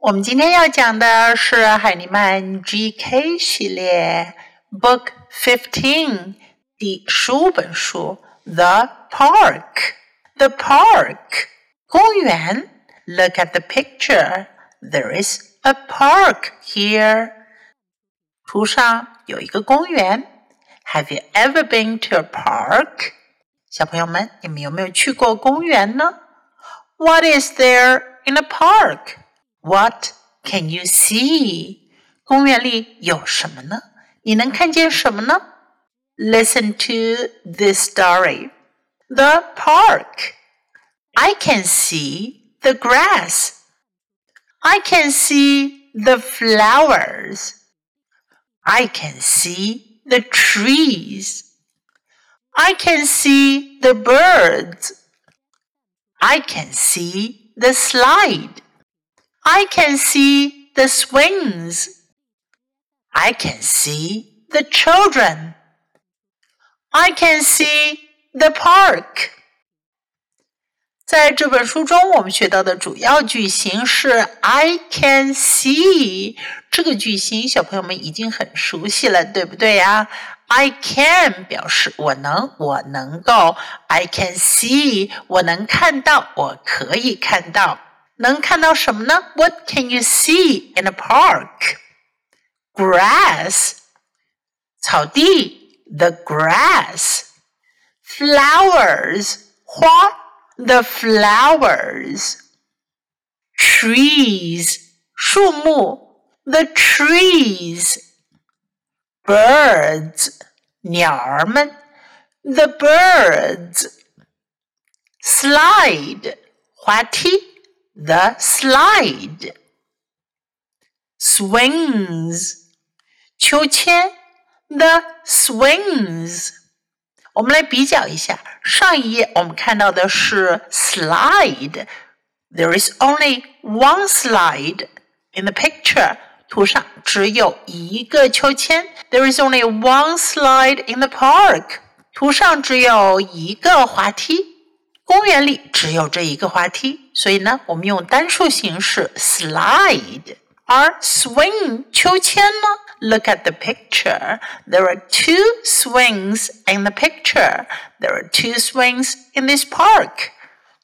我们今天要讲的是海尼曼 GK 系列 Book Fifteen 第十五本书 The Park。The Park 公园。Look at the picture. There is a park here. 图上有一个公园。Have you ever been to a park? 小朋友们，你们有没有去过公园呢？What is there in a park? What can you see? 公园里有什么呢？你能看见什么呢？Listen to this story. The park. I can see the grass. I can see the flowers. I can see the trees. I can see the birds. I can see the slide. I can see the swings. I can see the children. I can see the park. 在这本书中，我们学到的主要句型是 "I can see"。这个句型，小朋友们已经很熟悉了，对不对呀？I can 表示我能，我能够；I can see 我能看到，我可以看到。 能看到什么呢？What can you see in a park? Grass，草地，the grass。Flowers，花，the flowers。Trees，树木，the trees。Birds，鸟儿们，the birds。Slide，滑梯。 the slide. Swings，秋千，the swings。我们来比较一下，上一页我们看到的是 slide。There is only one slide in the picture。图上只有一个秋千。There is only one slide in the park。图上只有一个滑梯。 公园里只有这一个滑梯，所以呢，我们用单数形式 slide。而 swing 秋千呢？Look at the picture. There are two swings in the picture. There are two swings in this park.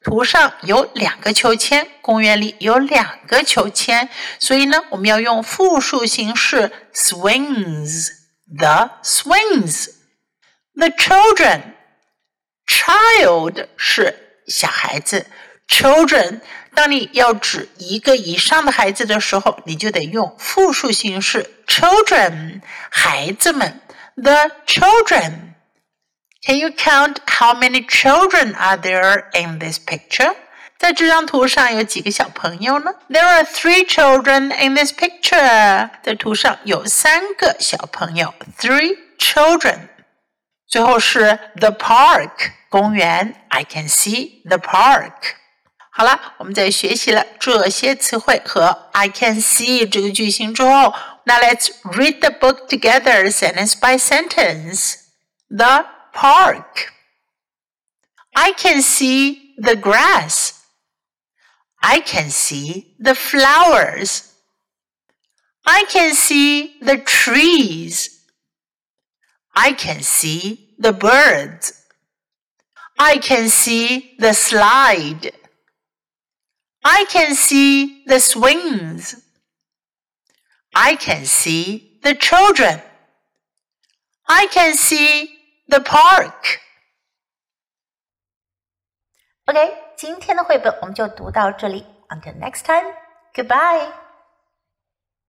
图上有两个秋千，公园里有两个秋千，所以呢，我们要用复数形式 swings. The swings. The children. Child 是小孩子，children。当你要指一个以上的孩子的时候，你就得用复数形式 children，孩子们，the children。Can you count how many children are there in this picture？在这张图上有几个小朋友呢？There are three children in this picture。在图上有三个小朋友，three children。最后是 the park 公园，I can see the park。好了，我们在学习了这些词汇和 I can see 这个句型之后，Now let's read the book together sentence by sentence. The park. I can see the grass. I can see the flowers. I can see the trees. I can see the birds. I can see the slide. I can see the swings. I can see the children. I can see the park. OK，今天的绘本我们就读到这里。Until next time, goodbye.